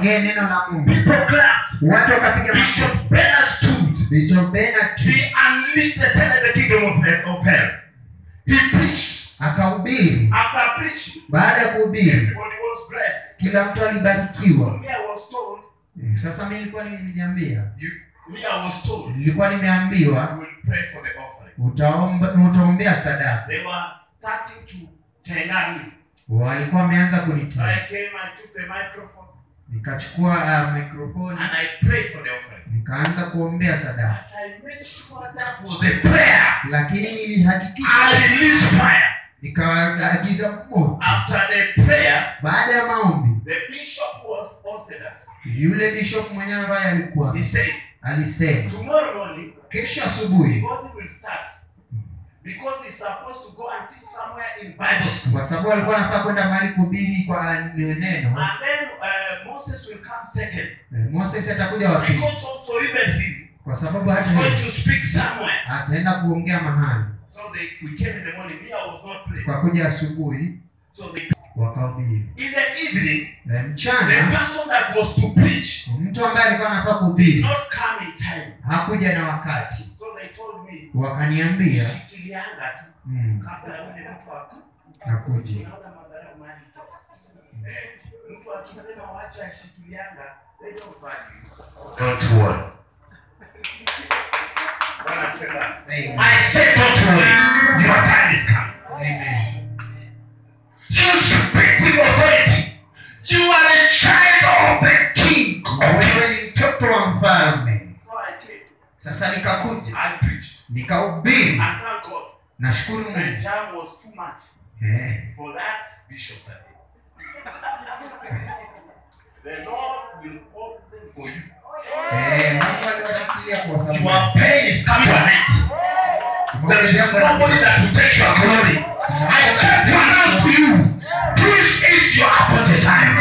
aongee neno la Mungu. People clapped. Watu wakapiga makofi. Bishop Bernard stood. Bishop Bernard He unleashed the the kingdom of hell. Of hell. He preached. akahubiri. After preaching, Baada ya kuhubiri, everybody was blessed. kila mtu alibarikiwa. Me, I was told. Eh, Sasa mimi nilikuwa nimejiambia, me, I was told. nilikuwa nimeambiwa You will pray for the offering. utaomba, utaombea sadaka. They were starting to tenga me. Walikuwa wameanza So I came, and took the microphone, nikachukua uh, microphone and I prayed for the offering. nikaanza kuombea sadaka, I made sure that was a prayer. lakini I nilihakikisha released fire. nikaagiza moto. After the prayers, Baada ya maombi, the bishop was hosted us. yule bishop mwenyewe ambaye alikuwa He said, alisema tomorrow morning, kesho asubuhi, because he will start, because he's supposed to go and teach somewhere in Bible school. kwa sababu alikuwa anafaa kwenda mahali kuhubiri kwa neno. And then uh, Moses will come second. Eh, Moses atakuja wapi? Because also even him Kwa sababu hata going to speak somewhere. ataenda kuongea mahali. So they, we came in the morning. Me, I was not placed. Tukakuja asubuhi So they, wakahubiri. in the evening, Eh, the Mchana person that was to preach mtu ambaye alikuwa anafaa kuhubiri not come in time. hakuja na wakati, Wakaniambia mm, akuje. Mtoto wa mfalme. Sasa nikakuja nikahubiri. Nashukuru Mungu jam was too much eh, for that bishop that day. The Lord will open for you. Mungu aliwashikilia kwa sababu Your pain is coming to an end. There is nobody that will take your glory. I came to announce to you, this is your appointed time.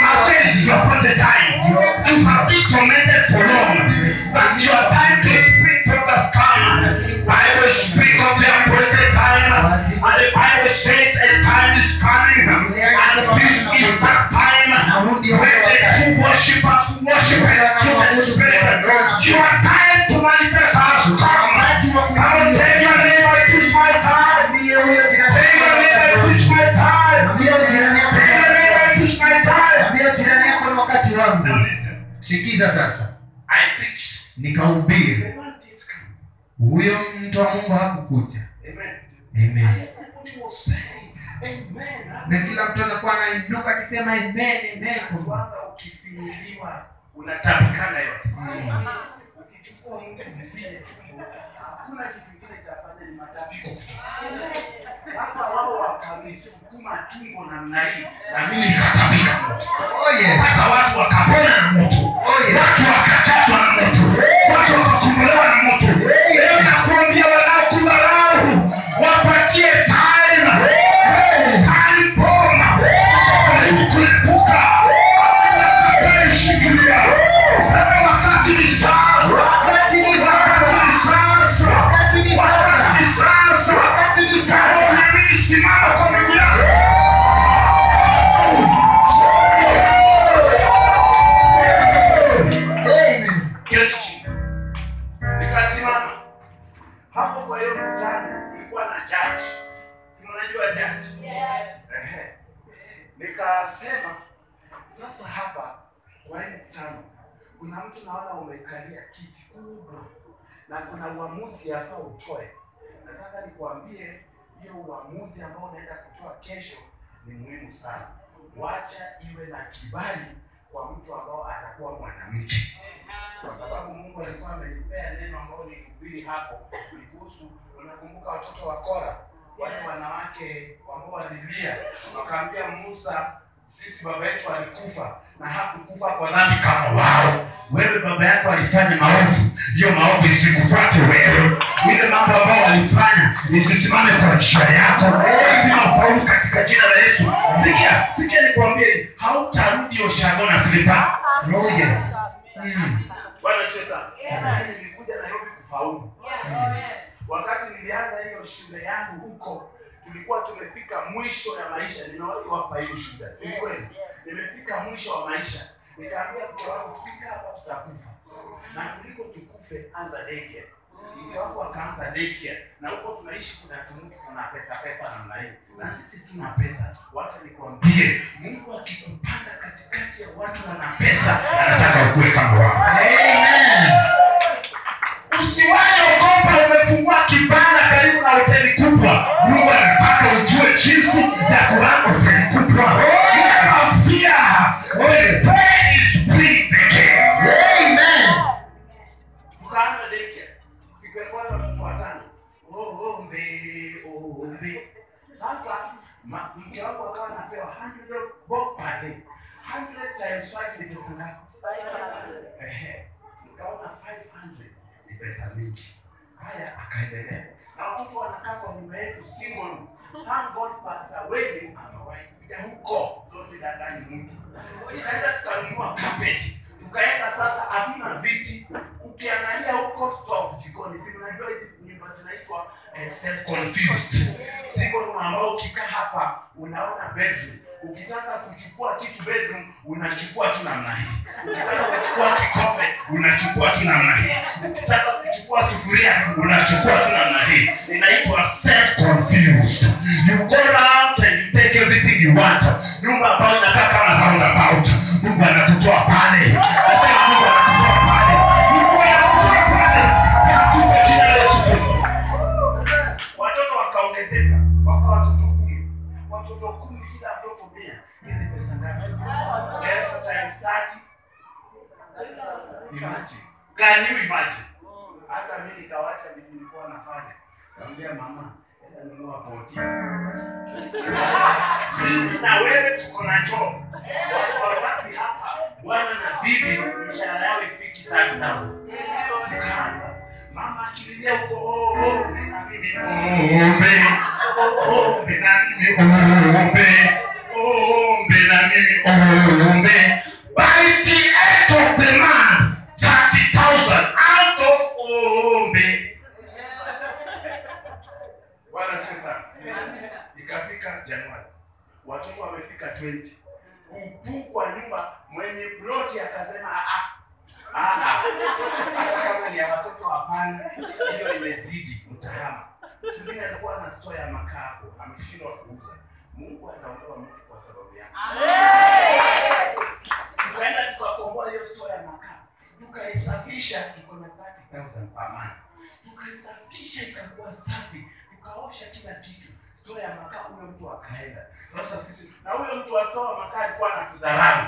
I said this is your appointed time. You have been tormented for long, but your time Sikiza sasa, nikahubiri. Huyo mtu wa Mungu hakukuja. Na kila mtu anakuwa anainuka akisema amen, amen. Unatapikana yote. Mm. Ukichukua mtu mfinye tumbo, hakuna kitu kingine itafanya ni matapiko. Sasa wao wakanisukuma tumbo namna hii na mimi nikatapika. Oh yes. Sasa watu wakapona na moto. Oh yes. Watu wakachatwa na moto. Watu wakakombolewa na moto. Leo nakuambia wanaokudharau wapatie na kuna uamuzi yafaa utoe. Nataka nikuambie hiyo uamuzi ambao unaenda kutoa kesho ni muhimu sana. Wacha iwe na kibali kwa mtu ambao atakuwa mwanamke kwa sababu Mungu alikuwa amenipea neno ambalo nilihubiri hapo ni kuhusu, unakumbuka watoto wa Kora, wale wanawake ambao walilia wakaambia Musa, sisi baba yetu alikufa na hakukufa kwa dhambi kama wao. Wewe baba yako alifanya maovu, hiyo maovu isikufuate wewe. Ile mambo ambayo walifanya isisimame kwa njia yako, lazima ufaulu katika jina la Yesu. Sikia, sikia nikwambie, hautarudi Oshago na slipa. Oh yes. Mm. Bwana Yesu. nilikuja Nairobi kufaulu. Wakati nilianza hiyo shule yangu huko, tulikuwa tumefika mwisho ya maisha. Nimewahi wapa hiyo shuhuda, si kweli? Nimefika mwisho wa maisha, nikaambia mke wangu tukikaa hapa tutakufa. Na kuliko tukufe anza daycare. Mke wangu akaanza daycare. Na huko tunaishi kuna tumutu tuna pesa pesa namna hii. Na sisi tuna pesa. Wacha nikwambie mungu akikupanda katikati ya watu wana pesa anataka ukuwe kama wao. Amen. usiwahi ogopa umefungua kibanda karibu na hoteli kubwa. Mungu anataka ujue jinsi ya watano ombe ombe sasa ma- mke wangu akawa anapewa 100 bob per day. 100 times 5 ni pesa ngapi? Ehe. nikaona 500 ni pesa mingi. Haya akaendelea watoto wanakaa kwa nyumba yetu Simon. thank god pastor wewe amewahi kuja huko. Ndani mtu. Tukaenda tukanunua carpet. Tukaenda sasa hatuna viti. Ukiangalia huko stove jikoni si unajua hizi nyumba zinaitwa eh, self confused Simon mama ukikaa hapa unaona bedroom ukitaka kuchukua kitu bedroom unachukua tu namna hii. Ukitaka kuchukua kikombe unachukua tu namna hii. Ukitaka kuchukua sufuria unachukua tu namna hii. Inaitwa self confused you go out and you take everything you want. Nyumba ambayo inakaa kama roundabout. Mungu anakutoa pale. Nasema 30 imagine. Can you imagine? Hata mimi nikawacha vitu nilikuwa nafanya. Kaambia mama enda nunua poti mimi na wewe tuko na job watu wangapi hapa? Bwana na bibi mshahara yao ifiki 30000 tukaanza. Mama akililia huko oh, oh, na mimi ombe. Oh, ombe na mimi ombe. Ombe na mimi ombe by the end of the month 30000 out of ombe bwana sio sana. Ikafika januari watoto wamefika 20 upuu kwa nyumba mwenye ploti akasema "Ah, ah, ah, ni ya watoto hapana. Hiyo imezidi mtahama mwingine alikuwa na store ya makaa ameshindwa kuuza. Mungu ataondoa mtu kwa sababu yake tukaenda tukakomboa hiyo store ya makaa tukaisafisha tuko na 30000 per month. Tukaisafisha ikakuwa safi. Tukaosha kila kitu. Store ya makaa huyo mtu akaenda. Sasa sisi na huyo mtu wa store ya makaa alikuwa anatudharau.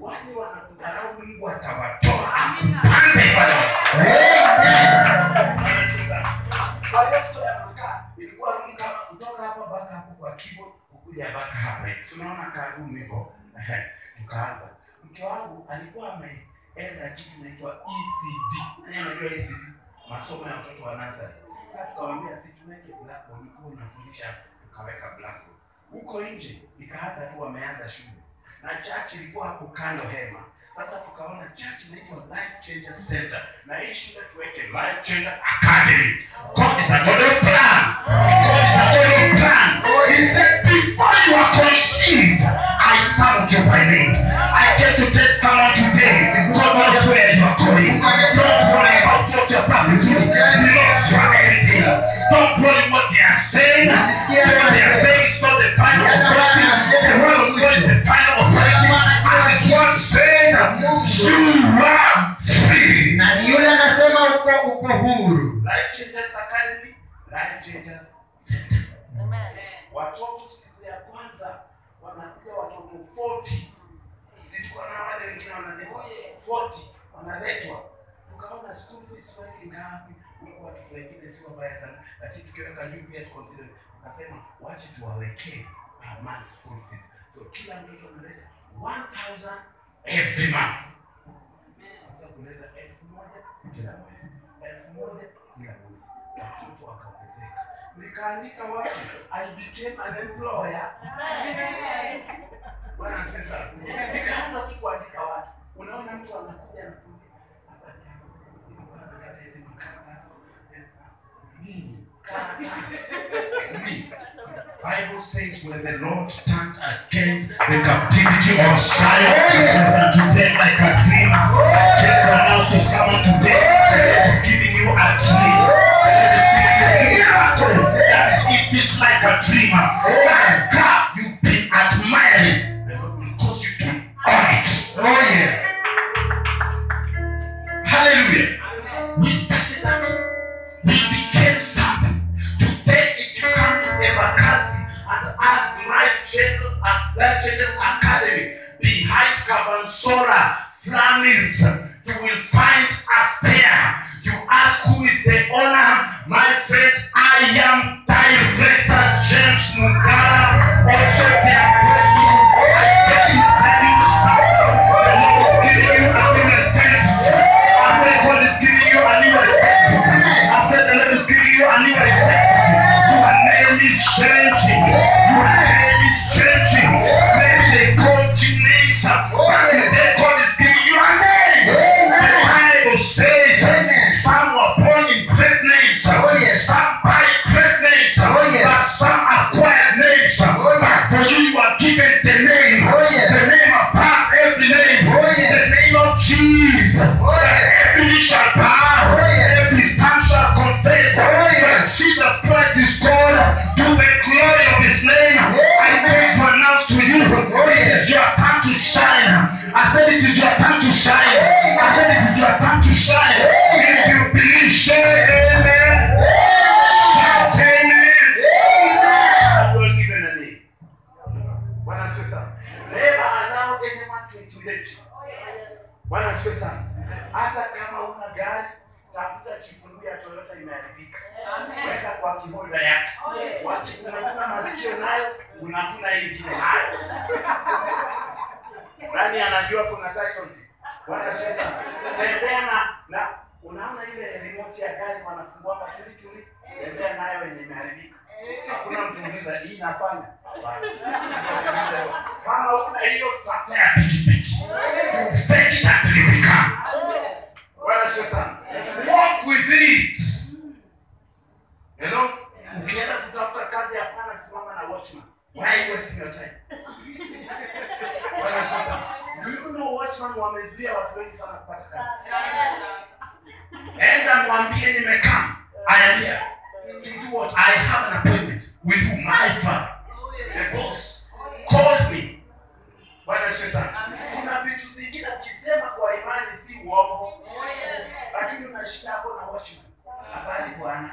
Wale wanakudharau mungu atawatoa akupande kwa kutoka hapa mpaka hapa hivi. Si unaona ka hivyo tukaanza mke wangu alikuwa ameenda kitu inaitwa ECD Nani unajua ECD masomo ya watoto wa nasari sasa tukamwambia si tuweke blackboard ulikuwa unafundisha ukaweka blackboard. Huko nje ikaanza tu wameanza shule. Na church ilikuwa hapo kando hema. Sasa tukaona church inaitwa life changers center. Na hii shule tuweke life changers academy. God is a god of plan. God is a god of plan. He said before you are conceived i found you by name i came to tell someone today god knows where you are going. Don't worry about what you're passing through. He knows your ending don't worry what they are saying. What they are saying is not the final authority. the word of god is the final authority. And this one saying, you are free na ni yule anasema uko uko huru. Life changes Academy, Life changes Center. Watoto siku ya kwanza wanakuja watoto 40. Sikuwa na wale wengine wanaletwa 40 wanaletwa. Tukaona school fees tuweke ngapi? Huko watoto wengine si wabaya sana, lakini tukiweka juu pia tuconsider. Tukasema wache tuwawekee per month school fees. So kila mtoto analeta 1000 every month. Sasa kuleta elfu moja kila mwezi elfu moja kila mwezi watoto wakaongezeka nikaandika watu i became an employer bwana asifiwe sana nikaanza tu kuandika watu unaona mtu anakuja anakuja hapa ni hapo. Nilikuwa naleta hizi makaratasi nini karatasi nini bible says when the lord turned against the captivity of Zion. As of today, like a dream, I came to someone today that giving you a dream. God giving you a miracle. That it is like a dream. That car Kabansora Flamings, you will find us there. You ask who is the owner, my friend. I am Director James Mugara, also yes. Imeharibika. Hakuna mtu uliza hii inafanya. Kama una hiyo tafuta ya pikipiki. You fake it until you become. Bwana sio sana. Walk with it. Hello? Ukienda kutafuta kazi hapana simama na watchman. Why wasting your time? Bwana sio sana. Do you know watchman wamezuia watu wengi sana kupata kazi? Enda mwambie nimekaa. Haya. To do what? I have an appointment with who? My father. The boss called me. Bwana sana. Kuna vitu zingine ukisema kwa imani si uongo, lakini unashinda hapo na watchman. Habari bwana.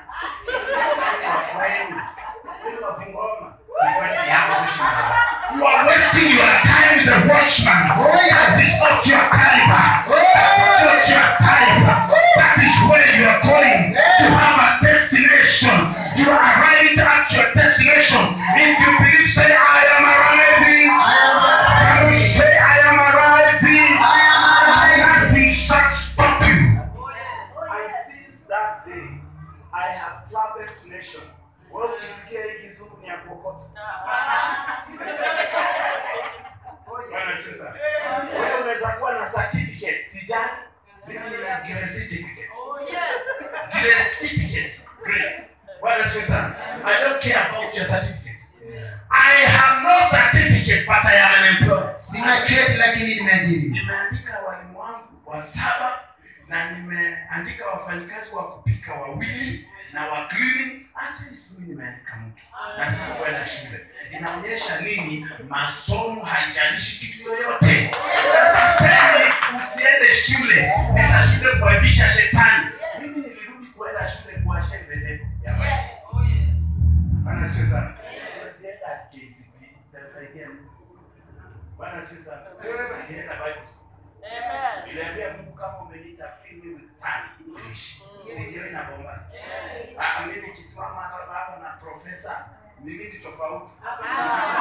Kwa kweli. Ndio mapingoma. You are wasting your time with the watchman. That is not your caliber. That is not your type. That is where you are going to have a. You are arriving at your destination. If you believe, say, I am arriving. I Can you say, I am arriving? I am arriving. Nothing shall stop you. And since that day, I have traveled to nation. Wewe ukisikia hii kizungu ni Bwana si sana. Nilienda Bible school. Niliambia Mungu kama umeniita fill me with tongue English. Sijiwe na bombas. Ah, mimi nikisimama hata hapa na profesa ni vitu tofauti.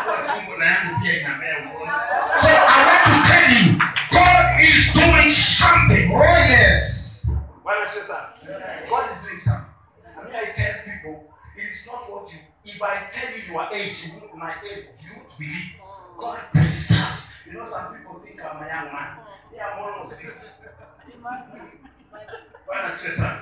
Kwa tumbo na yangu pia inamea ugonjwa. So I want to tell you, God is doing something. Oh yes. Bwana si sana. God is doing something. I mean, I tell people, it is not what you. If I tell you your age, you won't- my age, you won't believe. God preserves. You know, some people think I'm a young man. Yeah, I'm almost 50. Bwana asifiwe sana.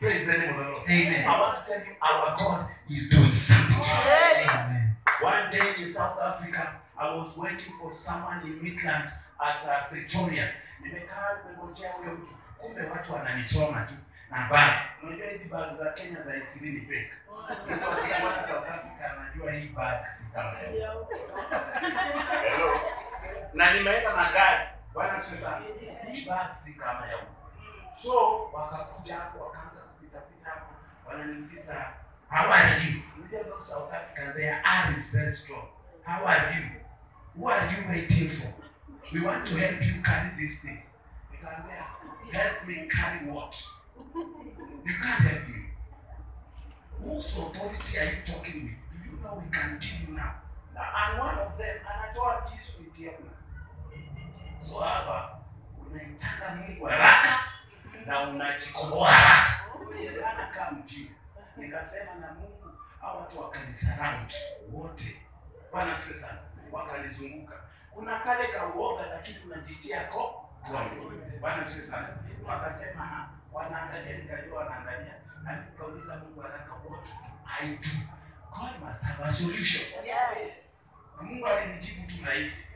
Praise the name of the Lord. Amen. I want to tell you, our God is doing something. Amen. One day in South Africa, I was waiting for someone in Midland at uh, Pretoria. Nimekaa nimegojea huyo mtu, kumbe watu wananisoma tu na bag. Unajua hizi bag za Kenya za ishirini fake. Mtu akikuona South Africa anajua hii bag si kama ya Hello. Na nimeenda na gari. Bwana sana. Hii bag si kama ya. So wakakuja hapo wakaanza kupita pita hapo. Wananiuliza how are you? Unajua those South African their R is very strong. How are you? Who are you waiting for? We want to help you carry these things. Nikamwambia, help me carry what? You can't help me. Whose authority are you talking with? Do you know we can kill you now? And one of them anatoa kisu ikiona. So hapa unaitanga Mungu haraka na unajikomboa haraka. Ana kama mjinga. Nikasema na Mungu hao watu wakanisurround wote. Bwana siwe sana. Wakanizunguka. Kuna kale kauoga lakini unajitia ko. Bwana siwe sana. Wakasema ha, wanaangalia nikajua wanaangalia. Na nikauliza Mungu haraka what do I do? God must have a solution. Na Mungu alinijibu tu rahisi.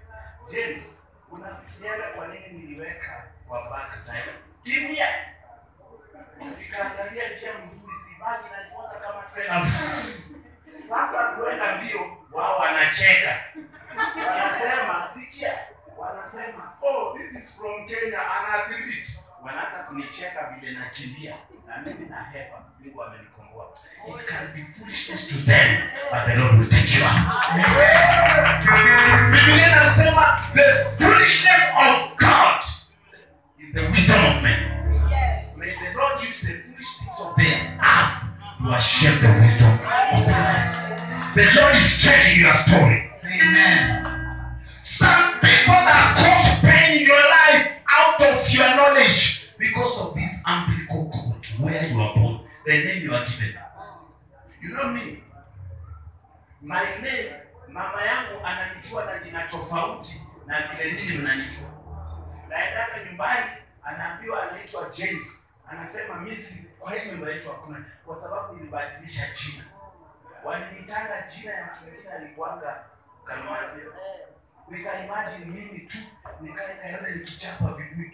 James, unafikiriana kwa nini niliweka kwa back time? Kimya, Nikaangalia njia mzuri, si bagi na nifuata kama trainer. Sasa kuenda mbio, wao wanacheka. Wanasema, sikia, wanasema, oh, this is from Kenya, an athlete. Wanaanza kunicheka vile nakimbia na mimi na hepa. Mungu amenikomboa. It can be foolishness to them, but the Lord will take you out. Biblia inasema the foolishness of God is the wisdom of men. Yes. May the Lord use the foolish things of the earth to share the wisdom of Christ. The Lord is changing your story. Amen. Some people that cause pain in your life out of your knowledge because of this umbilical cord where you are born, the name you are given. You know me, my name, mama yangu ananijua na jina tofauti na vile nyinyi mnanijua. Naendaga nyumbani, anaambiwa anaitwa James, anasema misi kwa hii nyumba yetu hakuna, kwa sababu nilibadilisha jina. Walinitanga jina ya mtu mwingine alikuanga Kalmazi nikaimagine mimi tu nikae kaona nikichapa vigui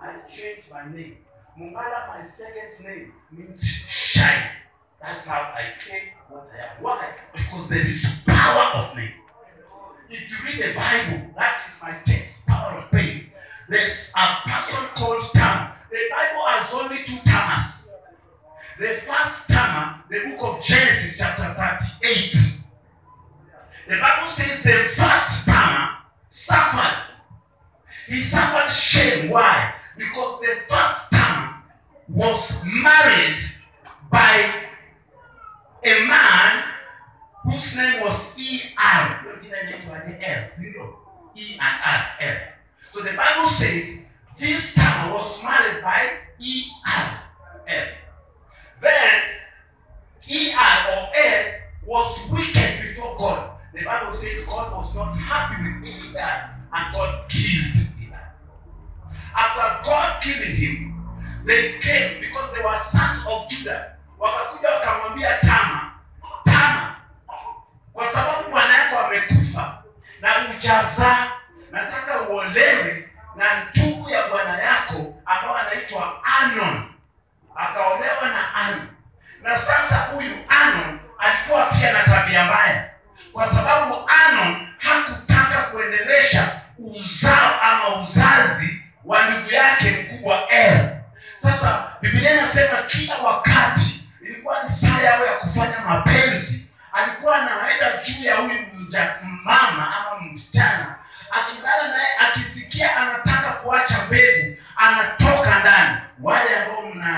I changed my name. Mungala my second name means shine. That's how I came what I am. Why? Because there is power of name. If you read the Bible that is my text power of pain. There's a person called Tam the Bible has only two Tamas the first Tama, the book of Genesis, chapter 38. The Bible says the first Tama suffered. He suffered shame. Why? Because the first Tama was married by a man whose name was E.R. E and R, L. So the Bible says this Tama was married by E.R. L. Then ER or L was wicked before God. The Bible says God was not happy with Eli and God killed Eli. After God killing him, they came because they were sons of Judah. Wakakuja wakamwambia Tama, Tama, kwa sababu bwana yako amekufa na ujazaa, nataka uolewe na ndugu ya bwana yako ambao anaitwa Anon akaolewa na Anon, Na sasa huyu Anon alikuwa pia na tabia mbaya, kwa sababu Ano hakutaka kuendelesha uzao ama uzazi wa ndugu yake mkubwa Er. Sasa Biblia inasema kila wakati ilikuwa ni saa yao ya kufanya mapenzi, alikuwa anaenda juu ya huyu mama ama msichana, akilala naye, akisikia anataka kuacha mbegu. Wale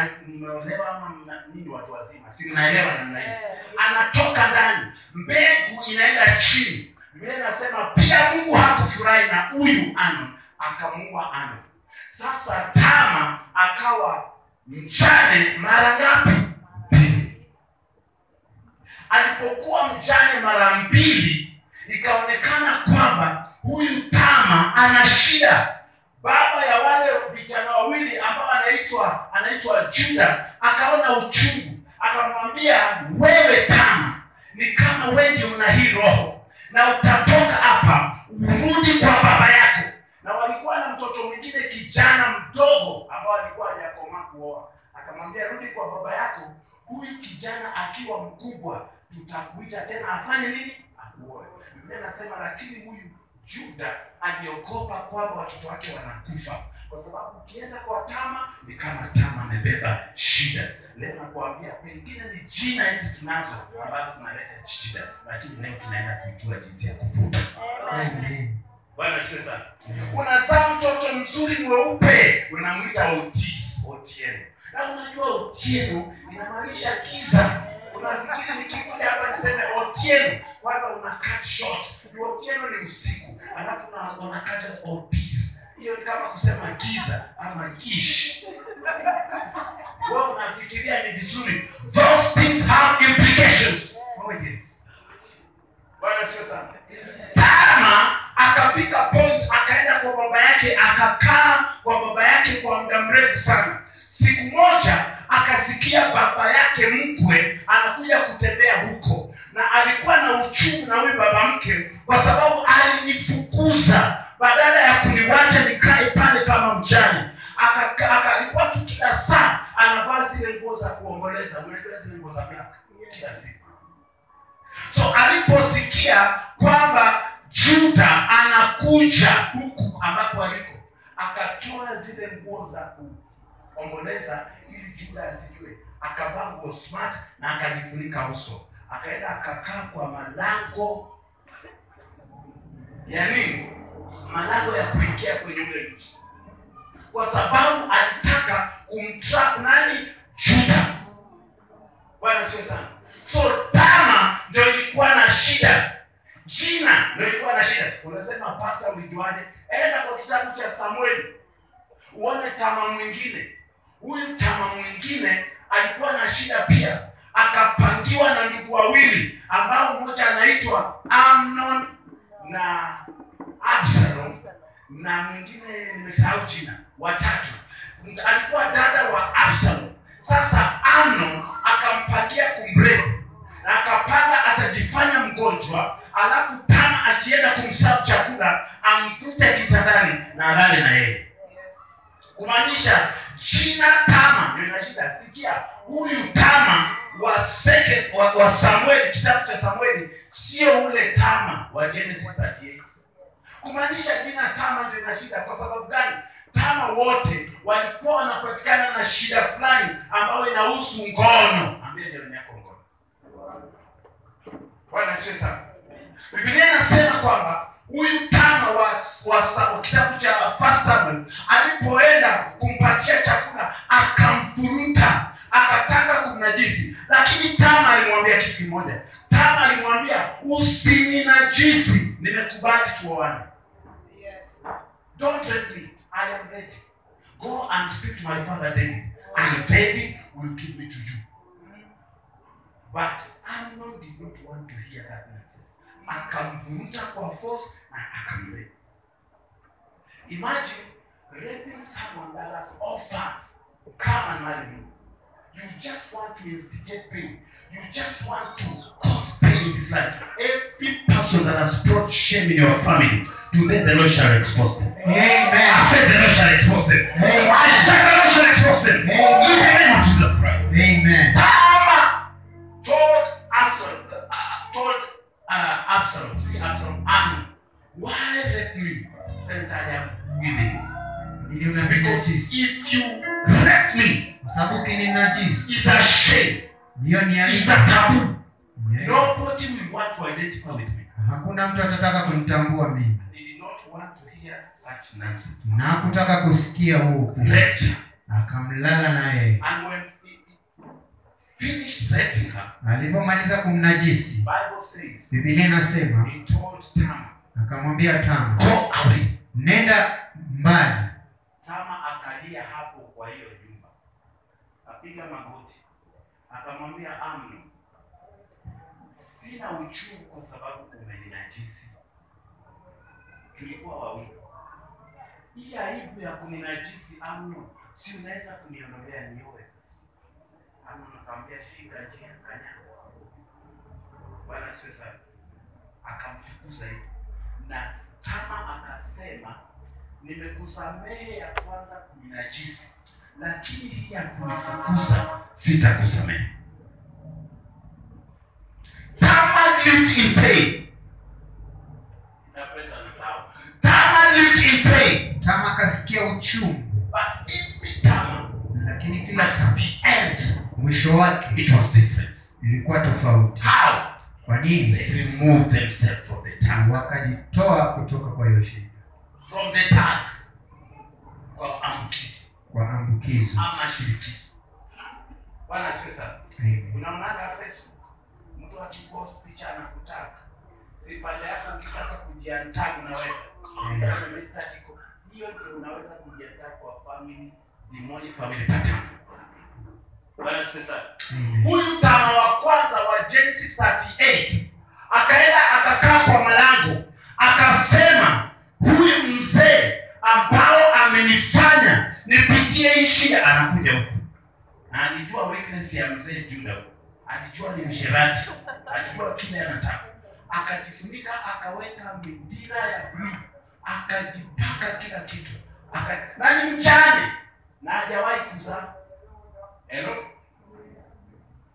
ambao mna- mmeolewa ama nini, watu wazima, si mnaelewa namna hiyo? Anatoka ndani, mbegu inaenda chini. Biblia inasema pia Mungu hakufurahi na huyu Anon, akamuua Anon. Sasa Tama akawa mjane mara ngapi? Mbili. Alipokuwa mjane mara mbili, ikaonekana kwamba huyu Tama ana shida. Baba ya wale vijana wawili ambao anaitwa anaitwa Juda akaona uchungu, akamwambia wewe Tama, ni kama wewe ndio una hii roho, na utatoka hapa urudi kwa baba yako. Na walikuwa na mtoto mwingine kijana mdogo ambao alikuwa hajakomaa kuoa, akamwambia rudi kwa baba yako, huyu kijana akiwa mkubwa tutakuita tena afanye nini? Akuoe. Biblia lakini huyu Juda aliogopa kwamba watoto wake wanakufa, kwa sababu ukienda kwa Tama ni kama Tama amebeba shida. Leo nakuambia pengine ni jina hizi tunazo ambazo zinaleta shida, lakini leo tunaenda kujua jinsi ya kufuta. Bwana sio sana. Unazaa mtoto mzuri mweupe, unamwita Otis, Otieno. Na unajua Otieno inamaanisha kiza Unafikiri nikikuja hapa niseme Otieno, kwanza una cut short. Otieno ni usiku, alafu una unakata Otis. Hiyo ni kama kusema giza ama gish. Wao unafikiria ni vizuri. Those things have implications. Oh yes. Bwana sio sana. Tama akafika point akaenda kwa baba yake akakaa kwa baba yake kwa muda mrefu sana. Siku moja akasikia baba yake mkwe anakuja kutembea huko, na alikuwa na uchungu na huyu baba mke, kwa sababu alinifukuza badala ya kuniwacha nikae pale kama mchani, alikuwa tu kila saa anavaa zile nguo za kuomboleza, unajua zile nguo za black? Kila siku. So aliposikia kwamba juda anakuja huku ambapo aliko akatoa zile nguo za kuomboleza ili juda asijue. Akavaa nguo smart na akajifunika uso. Akaenda akakaa kwa malango ya nini malango ya kuingia kwenye ule mji kwa sababu alitaka kumtrap nani? Juda. Bwana sio sana. So tama ndio ilikuwa na shida. Jina ndio ilikuwa na shida. Unasema pasta ulijuaje enda kwa kitabu cha samueli. Uone tama mwingine. Huyu tama mwingine alikuwa na shida pia. Akapangiwa na ndugu wawili ambao mmoja anaitwa amnon na absalom na mwingine nimesahau jina watatu. Alikuwa dada wa absalom. Sasa amnon akampangia kumrepu na akapanga atajifanya mgonjwa alafu tama akienda kumsafu chakula amvute kitandani na alale na yeye. Kumaanisha jina tama ndio ina shida. Sikia huyu tama wa second, wa, wa samueli kitabu cha samueli sio ule tama wa genesis 38 kumaanisha jina tama ndio ina shida. Kwa sababu gani? Tama wote walikuwa wanapatikana na shida fulani ambayo inahusu ngono. Ambia yako ngono. Bwana sana. Biblia inasema kwamba huyu tama wa, wa, kitabu cha First alipoenda kumpatia chakula akamfuruta akataka kumnajisi. Lakini tama alimwambia kitu kimoja tama alimwambia usininajisi nimekubali tuoane Don't rape me. I am ready. Go and speak to my father David, and David will give me to you. But Amnon did not want to hear that nonsense. Akamvuruta kwa force na akamrape. Imagine raping someone that has offered, come and marry me. You just want to instigate pain. You just want to cause pain in this life. Every person that has brought shame in your family, today the Lord shall expose them. I Amen. said the Lord shall expose them. Amen. I said the Lord shall expose them. Amen. In the name of Jesus Christ. Amen. Tamar told Absalom, uh, told uh, Absalom, see Absalom, Amnon, why rape me? I am willing. Because if you rape me, it's a shame. It's a taboo. Nobody will want to identify with me. Hakuna mtu atataka kunitambua mimi. They did not want to hear such nonsense. Na hakutaka kusikia huo. Akamlala naye. And when finished raping her, Alipomaliza kumnajisi, Bible says Biblia inasema he told Tamar, akamwambia Tama, go away. nenda mbali. Tama akalia hapo kwa hiyo nyumba, apiga magoti, akamwambia Amnon, sina uchungu kwa sababu umeninajisi. Tulikuwa wawili. Hii aibu ya kuninajisi amno, si unaweza kuniondolea niowe basi. Amno akamwambia shika njia kanyaga. Bwana siwe sana. Akamfukuza hivyo, na Tama akasema nimekusamehe ya kwanza kuninajisi, lakini hii ya kunifukuza sitakusamehe. Tama lived in pain. Tama lived in pain, Tama akasikia uchungu, but every Tama lakini kila Tama the end mwisho wake it was different. ilikuwa tofauti. How? Kwa nini? They removed themselves from the tank. Wakajitoa kutoka kwa hiyo shida, From the tank. Kwa ambukizi kwa ambukizo. ama shirikizo. Bwana asifiwe sana. Unaonaga Facebook mtu akipost picha anakutaka, si pale yako ukitaka kujiantag unaweza. Sasa mimi sitaki hiyo ndio unaweza kujiantag kwa family. Demonic family pattern. Bwana sasa, Huyu tama wa kwanza wa Genesis 38 akaenda akakaa kwa malango akasema, huyu mzee ambao amenifanya nipitie hii shida anakuja huku, na alijua weakness ya mzee Juda, alijua ni msherati, alijua kile anataka, akajifunika akaweka midira ya bluu, akajipaka kila kitu aka, na ni mchane na hajawahi kuzaa. Hello?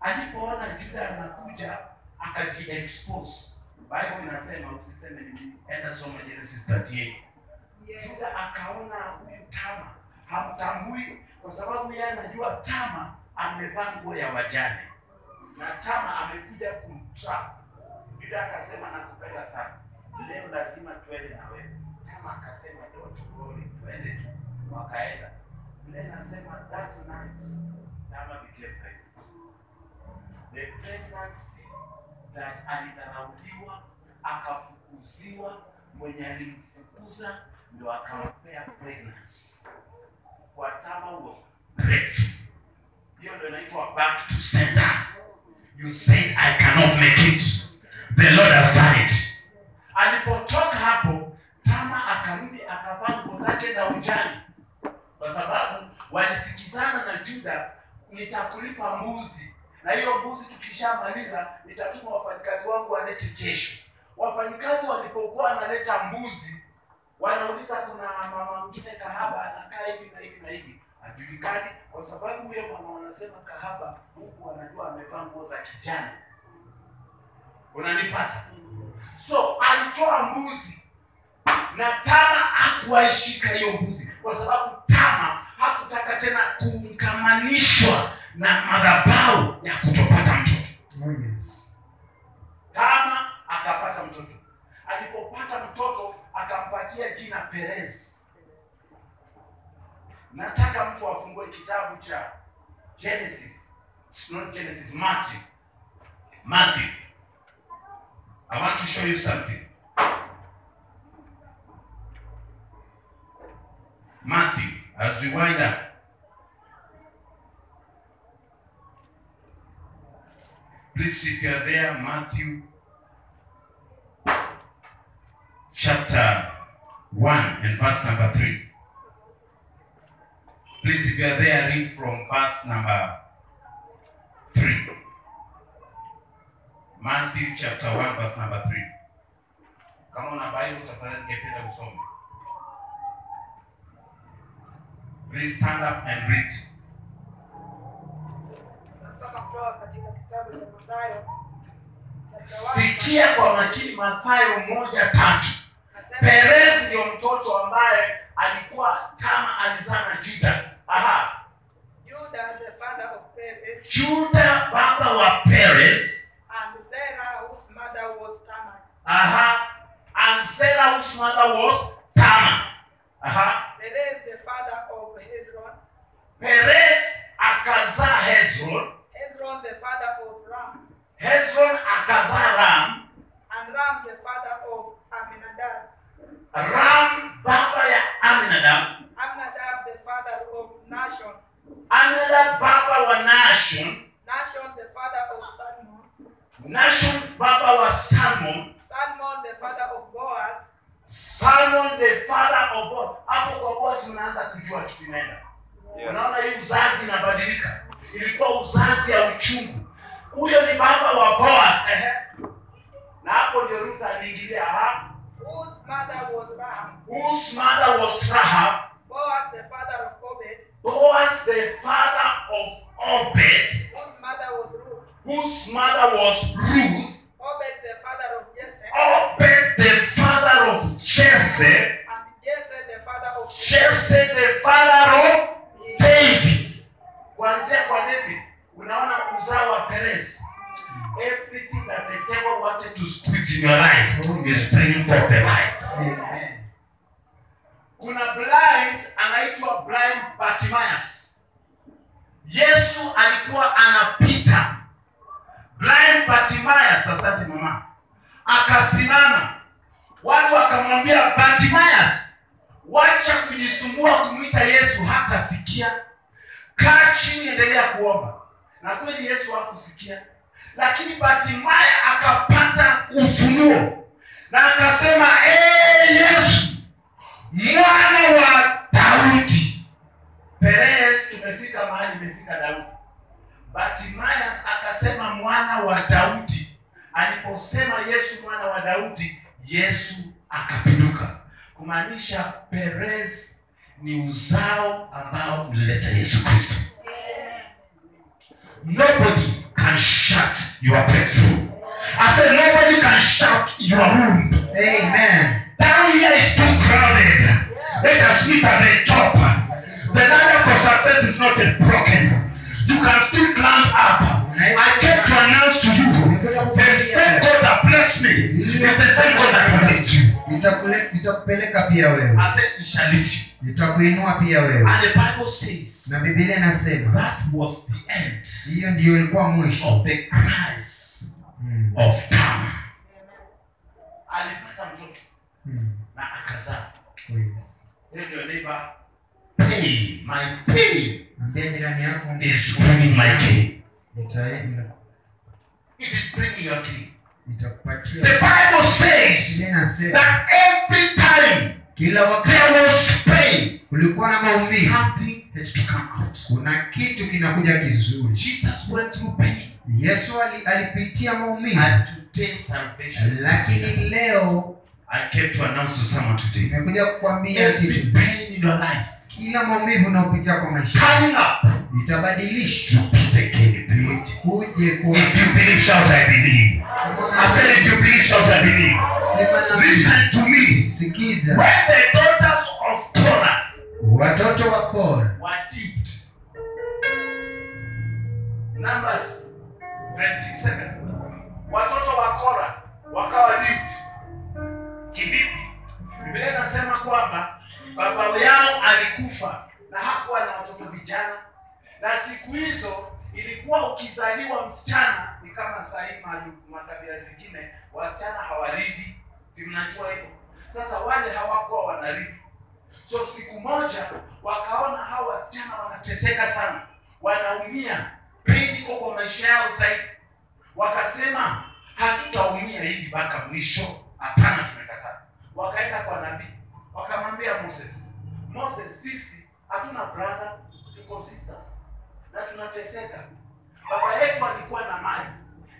alipoona Juda anakuja akajiexpose. Bible inasema usiseme ni mimi. Enda soma Genesis 38. Juda akaona huyu Tama hamtambui kwa sababu yeye anajua Tama amevaa nguo ya wajane na Chama amekuja kumtrap. Juda akasema nakupenda sana, leo lazima twende na wewe. Tama akasema worry, twende tu. Wakaenda. yule inasema that night Chama became pregnant the pregnancy that alidharauliwa akafukuziwa, mwenye alimfukuza ndio akampea pregnancy. Kwa Tama was breakthrough. Hiyo ndio inaitwa back to sender. You said I cannot make it. The Lord has done it. Alipotoka hapo, Tama akarudi akavaa nguo zake za ujani, kwa sababu walisikizana na Juda, nitakulipa mbuzi na hiyo mbuzi tukishamaliza nitatuma wafanyikazi wangu walete kesho. Wafanyikazi walipokuwa wanaleta mbuzi, wanauliza kuna mama mwingine kahaba anakaa hivi na hivi na hivi, hajulikani kwa sababu huyo mama wanasema kahaba, huku anajua amevaa nguo za kijani. Unanipata? So alitoa mbuzi na Tama hakuwaishika hiyo mbuzi kwa sababu Tama hakutaka tena kuungamanishwa na madhabahu ya kutopata mtoto. Oh, yes. Tama akapata mtoto. Alipopata mtoto akampatia jina Perez. Nataka mtu afungue kitabu cha Genesis, not Genesis, Matthew. Matthew. I want to show you something. Matthew, as we wind up. Please, if you are there, Matthew chapter 1 and verse number 3. Please, if you are there, read from verse number 3. Matthew chapter 1 verse number 3. Kama una Bible tafadhali ningependa usome. Please stand up and read. Nasoma kutoka katika kitabu cha Mathayo Sikia kwa makini Mathayo moja tatu. Perez ndio mtoto ambaye alikuwa Tama alizaa na Juda. Perez Juda baba wa Perez. and Sarah whose mother was Tamar. Aha. And Sarah whose mother was Tama. Aha. Uh-huh. Perez the father of Hezron. Perez akazaa Hezron. Hezron the father of Ram. Hezron akazaa Ram. And Ram the father of Aminadab. Ram baba ya Aminadab. Aminadab the father of Nashon. Aminadab baba wa Nashon. Nashon the father of Salmon. Nashon baba wa Salmon. Salmon the father of Boaz. Salmon the father of Boaz. Hapo kwa Boaz unaanza kujua kitu Yes. Unaona hii uzazi inabadilika. ilikuwa uzazi ya uchungu huyo ni baba wa boaz ehe. na hapo ndio ruth aliingilia hapo whose mother was Rahab, whose mother was rahab Boaz the father of Obed, boaz the father of obed whose mother was Ruth, whose mother was ruth Obed the father of Jesse, obed the father of jesse and Jesse the father of jesse. The father of david. Kuanzia kwa david unaona uzao wa perez. Everything that the devil wanted to squeeze in your life is bringing forth the light. Amen. Kuna blind anaitwa blind Bartimaeus. Yesu alikuwa anapita. Blind Bartimaeus, asante mama, akasimama, watu wakamwambia Bartimaeus, wacha kujisumbua kumwita Yesu, hata sikia, kaa chini, endelea kuomba. Na kweli Yesu hakusikia, lakini Bartimaeus akapata ufunuo na akasema, ee Yesu, mwana wa Daudi. Perez tumefika mahali imefika Daudi. Bartimaeus akasema mwana wa Daudi. Aliposema Yesu mwana wa Daudi, Yesu akapinduka, kumaanisha Perez ni uzao ambao ulileta Yesu Kristo. Nobody can shut your breakthrough. I said nobody can shut your womb. Amen. Down here is too crowded. Let us meet at the top. The ladder for success is not yet broken. You can still climb up. I came to announce to you the same God that blessed me is the same God that will lift you. Nitakupeleka pia wewe nitakuinua pia wewe And the Bible says na bibilia inasema that was the end hiyo ndiyo ilikuwa mwisho of the cries of Tamar. Alipata mtoto mm, na akazaa. oh your neighbor, pain, my pay Ambia jirani yako is bringing my gain. itaenda It is bringing your gain. The Bible says that every time kila wakati there was pain, kulikuwa na maumivu something had to come out. kuna kitu kinakuja kizuri Jesus went through pain, yesu ali, alipitia maumivu and today salvation. lakini leo I came to announce to someone today. nimekuja kukwambia kitu pain in your life kila maumivu unaopitia kwa maisha coming up itabadilishwa kuje kwa If you believe, shout I believe. I said, if you believe, shout I believe. Listen to me. sikiza When the daughters of Korah watoto wa Kora were dipped. Numbers 27. Watoto wa Kora wakawa dipped. Kivipi? Biblia inasema kwamba baba yao alikufa na hakuwa na watoto vijana, na siku hizo ilikuwa ukizaliwa msichana ni kama saa hii maalu- makabila zingine wasichana hawarithi, si mnajua hivyo. Sasa wale hawakuwa wanarithi. So siku moja wakaona hao wasichana wanateseka sana. Wanaumia. Pain iko kwa maisha yao zaidi. Wakasema hatutaumia hivi mpaka mwisho hapana tumekataa. Wakaenda kwa nabii wakamwambia moses moses sisi hatuna brother tuko sisters na tunateseka baba yetu alikuwa na mali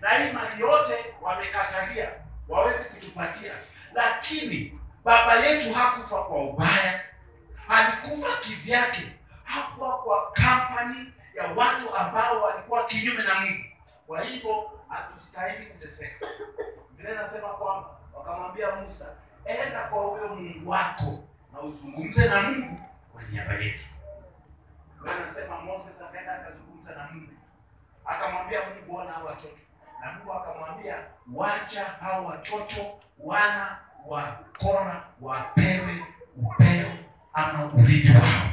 na hii mali yote wamekatalia wawezi kutupatia. Lakini baba yetu hakufa kwa ubaya alikufa kivyake. Hakuwa kwa kampani ya watu ambao walikuwa kinyume na mungu. Kwa hivyo hatustahili kuteseka. Biblia nasema kwamba wakamwambia musa enda kwa huyo mungu wako na uzungumze na mungu kwa niaba yetu. Vile nasema moses akaenda akazungumza na mungu. Akamwambia mungu ona hao watoto. Na mungu akamwambia wacha hao watoto wana wa kora wapewe upeo ama urithi wao.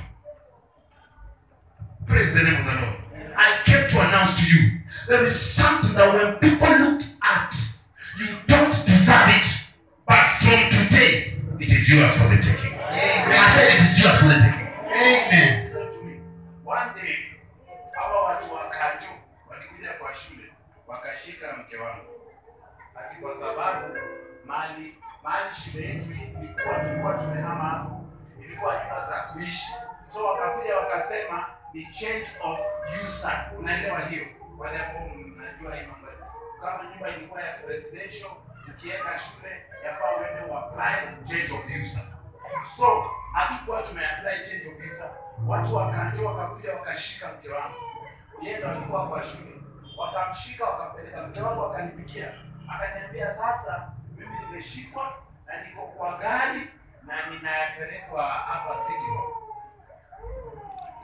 Praise the name of the lord. I came to announce to you there is something that when people looked yours for the taking i said it is yours for the taking Amen. Listen to me. One day hawa watu wakaju walikuja kwa shule wakashika mke wangu, ati kwa sababu mali mali shule yetu hii ilikuwa tulikuwa tumehama hapo, ilikuwa nyumba za kuishi, so wakakuja wakasema ni change of use. Unaelewa hiyo? Wale ambao mnajua hii mambo. Kama nyumba ilikuwa ya residential, ukienda shule yafaa uende uapply change of visa. So hatukuwa tumeapply change of visa, watu wakanjo wakakuja wakashika mke wangu, yeye ndo alikuwa kwa shule, wakamshika wakampeleka. Mke wangu akanipigia akaniambia, sasa mimi nimeshikwa na niko kwa gari na ninapelekwa hapa City Hall.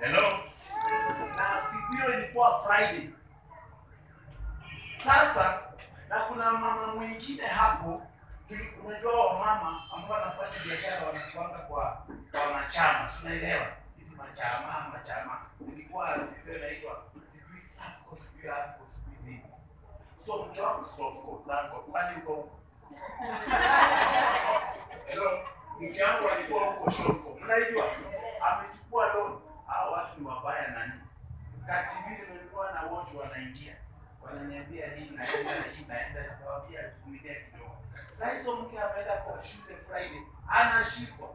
Hello, na siku hiyo ilikuwa Friday. Sasa na kuna mama mwingine hapo unajua wamama ambao wanafanya biashara wanakuanga kwa machama, si unaelewa hizi machama machama, ilikuwa sivyo inaitwa sijui Safco sijui Afco sijui nini. So mke wangu Sofco lango kwani uko? Hello, mke wangu alikuwa huko Shofco, mnaijua, amechukua loan. Hao watu ni wabaya nani, kati vile na wote wanaingia wananiambia hii naenda hii naenda, nawaambia tumilia kidogo. Sasa hizo mke ameenda kwa shule Friday, anashikwa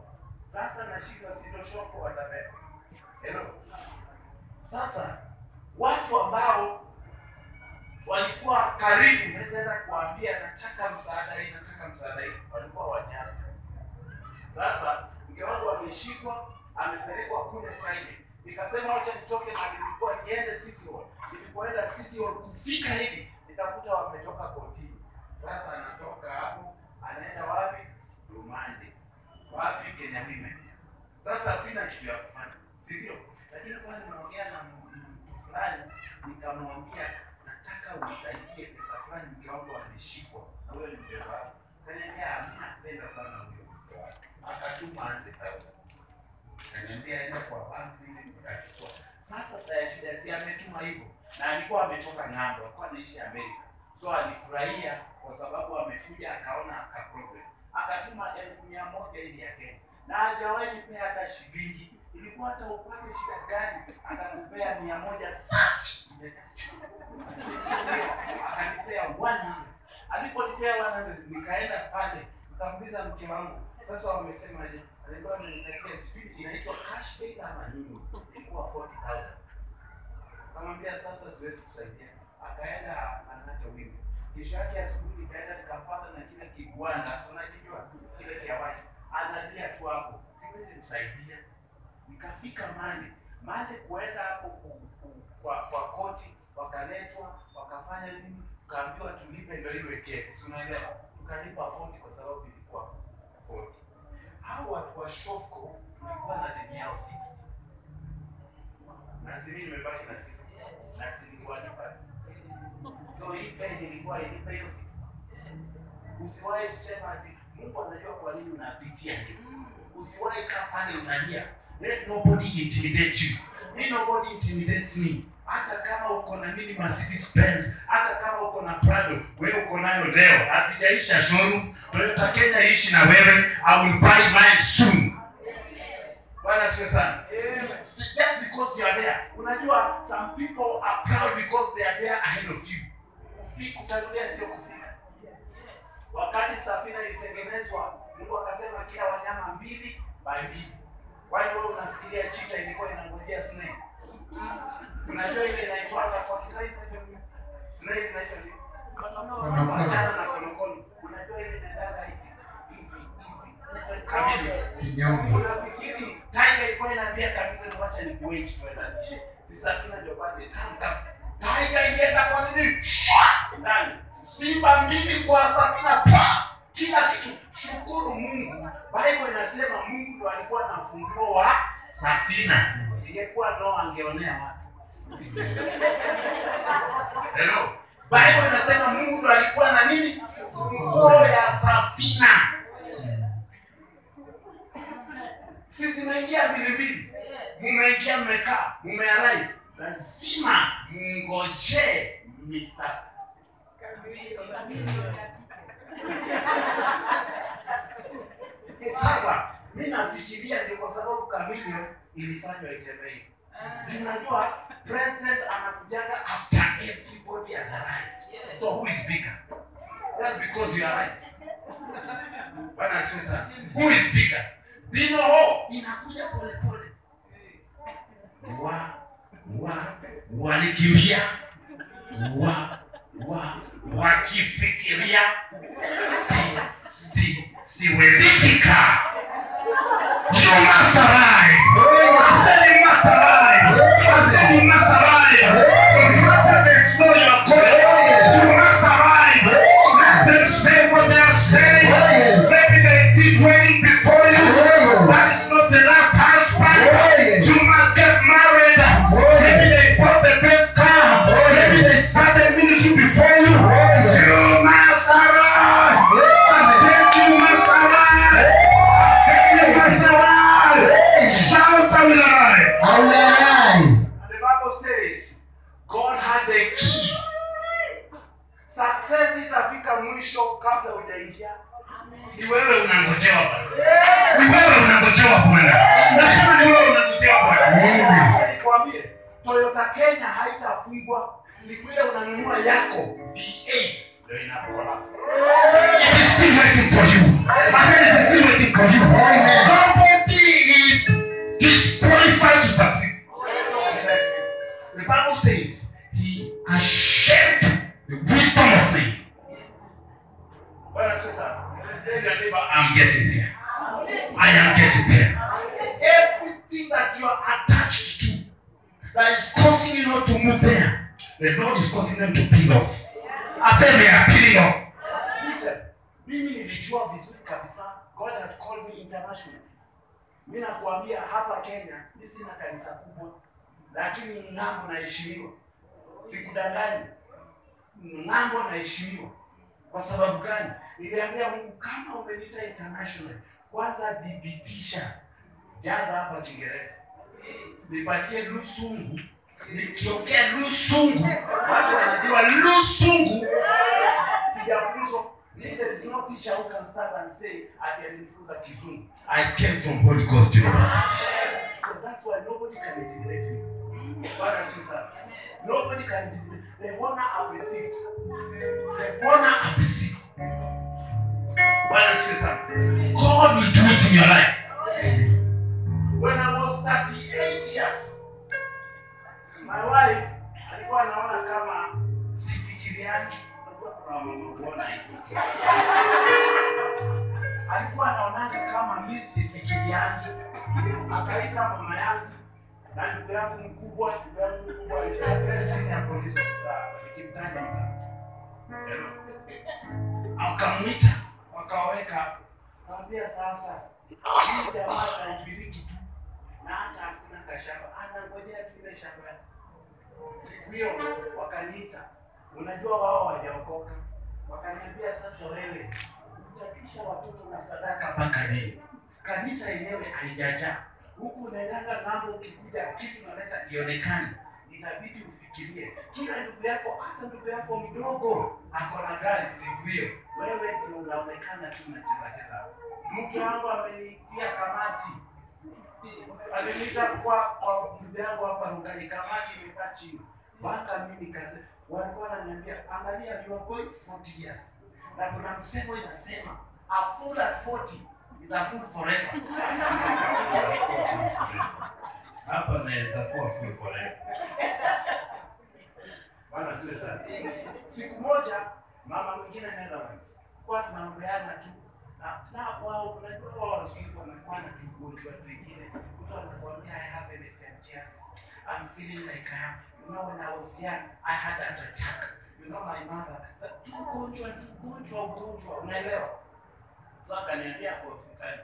sasa, nashikwa si ndio Shofco watabeba. Hello, sasa watu ambao walikuwa karibu, naweza enda kuambia nataka msaada hii, nataka msaada hii, walikuwa wajana. Sasa mke wangu ameshikwa, amepelekwa kule Friday. Nikasema wacha nitoke na nilikuwa niende City Hall. Nilipoenda City Hall kufika hivi nikakuta wametoka kotini. Sasa anatoka hapo anaenda wapi? Rumande. Wapi? Kenya Women. Sasa sina kitu ya kufanya, si ndio? Lakini kwa nimeongea na mtu fulani nikamwambia nataka unisaidie pesa fulani, mke wangu ameshikwa na huyo ni mke wako. Kaniambia mimi napenda sana huyo mke wako. Akatuma 100,000. Kaniambia aende kwa bank mimi nikachukua. Sasa shida ametuma hivyo na alikuwa ametoka ng'ambo, alikuwa anaishi Amerika. So alifurahia kwa sababu amekuja akaona aka progress. Akatuma elfu mia moja ili ya Kenya. Na hajawahi nipea hata shilingi. Ilikuwa hata upate shida gani akakupea mia moja safi. Akanipea wana Aliponipea wana, nikaenda pale nikamuuliza mke wangu, sasa wamesemaje? Alikuwa ameniletea sijui inaitwa cash pay ama nini, ilikuwa 40,000. kamwambia sasa siwezi kusaidia, akaenda anata wimbo. kisha yake asubuhi nikaenda nikampata na kile kigwanda, sasa unakijua kile kia analia tu hapo, siwezi msaidia. Nikafika mali mali kuenda hapo kwa, kwa koti, wakaletwa wakafanya nini, tukaambiwa tulipe ndio iwe kesi, unaelewa? Tukalipa 40 kwa sababu ilikuwa 40 hao watu wa Shofco tulikuwa na deni yao? 60 na sisi nimebaki na 60 na sisi nilikuwa nipa so hii pay ilikuwa ilipa hiyo 60 usiwahi sema ati Mungu anajua kwa nini unapitia. Hiyo usiwahi kaa pale unalia. Let nobody intimidate you. Let nobody intimidates me hata kama uko na nini Mercedes Benz, hata kama uko na Prado, wewe uko nayo leo, hazijaisha showroom. Toyota Kenya ishi na wewe, I will buy mine soon. Bwana asifiwe sana. Just because you are there. Unajua some people are proud because they are there ahead of you. Kufika kutangulia sio kufika. Wakati safina ilitengenezwa, Mungu akasema kila wanyama mbili by mbili. Wale wao unafikiria chita ilikuwa inangojea snake. Unajua ile inaitwanga kwa Kiswahili nini? Inaitwa nini? Konokono. Na konokono. Unajua ile inaendanga hivi hivi hivi. Kamili. Kinyonge. Unafikiri Tiger ilikuwa inaambia kamili wacha ni kuwait tuendanishe. Si Safina ndio pale kam. Tiger ilienda kwa nini? Ndani. Simba mbili kwa Safina pa. Kila kitu. Shukuru Mungu. Bible inasema Mungu ndo alikuwa na funguo wa Safina. Ingekuwa Noa angeonea watu. Hello. Bible inasema Mungu ndo alikuwa na nini? Funguo ya Safina. Sisi mmeingia mbili mmeingia mmekaa, mmearai, lazima mngoje Mr. Sasa mi nafikiria ndio kwa sababu Chameleon ilifanywa itembee Tunajua president anakujanga after everybody has arrived. So who is bigger? That's because you arrived. Bwana sana. Who is bigger? Dino ho inakuja polepole. Wa wa walikimbia wa wa wakifikiria si si siwezi fika you must arrive I said you must arrive I said you must arrive lakini ng'ambo naheshimiwa. Sikudanganyi, ng'ambo naheshimiwa. Kwa sababu gani? Niliambia Mungu, kama umeniita international, kwanza dhibitisha, jaza hapa Kiingereza, nipatie lusungu. Nikiongea lusungu, watu wanajua lusungu. Sijafunzwa. There is no teacher who can stand and say ati alinifunza kizungu. I came from Holy Ghost University. So that's why nobody can intimidate me. Asifiwe sana. Nobody can intimidate. The honor I've received. The honor I've received. Asifiwe sana. God will do it in your life. Hello. Akamwita, wakaweka, kaambia sasa, hii jamaa atahubiriki tu na hata hakuna kashamba, anangojea tuile shamba. Siku hiyo wakaniita, unajua wao wajaokoka, wakaniambia sasa, wewe utapisha watoto na sadaka mpaka leo, Kanisa yenyewe haijajaa. Huku, unaendanga ng'ambo, ukikuja kitu unaleta ionekane, itabidi ufikirie. Kila ndugu yako, hata ndugu yako mdogo ako na gari siku hiyo, wewe ndio unaonekana tu unachezacheza. Mke wangu amenitia kamati, aliniita kwa kwa yangu hapa Rungai, kamati imekaa chini. Mpaka mimi kaze, walikuwa wananiambia angalia, you are going 40 years. Na kuna msemo inasema a fool at 40 is a fool forever. Hapa naweza kuwa free forever. Bwana siwe sana. Siku moja mama mwingine Netherlands kwa tunaongeana tu na na wao unajua wao wazungu wanakuwa na tugonjwa twingine. Mtu anakuambia I have elephantiasis. I'm feeling like I have, You know when I was young I had that attack. You know my mother. Tugonjwa tugonjwa ugonjwa unaelewa? So akaniambia kwa hospitali.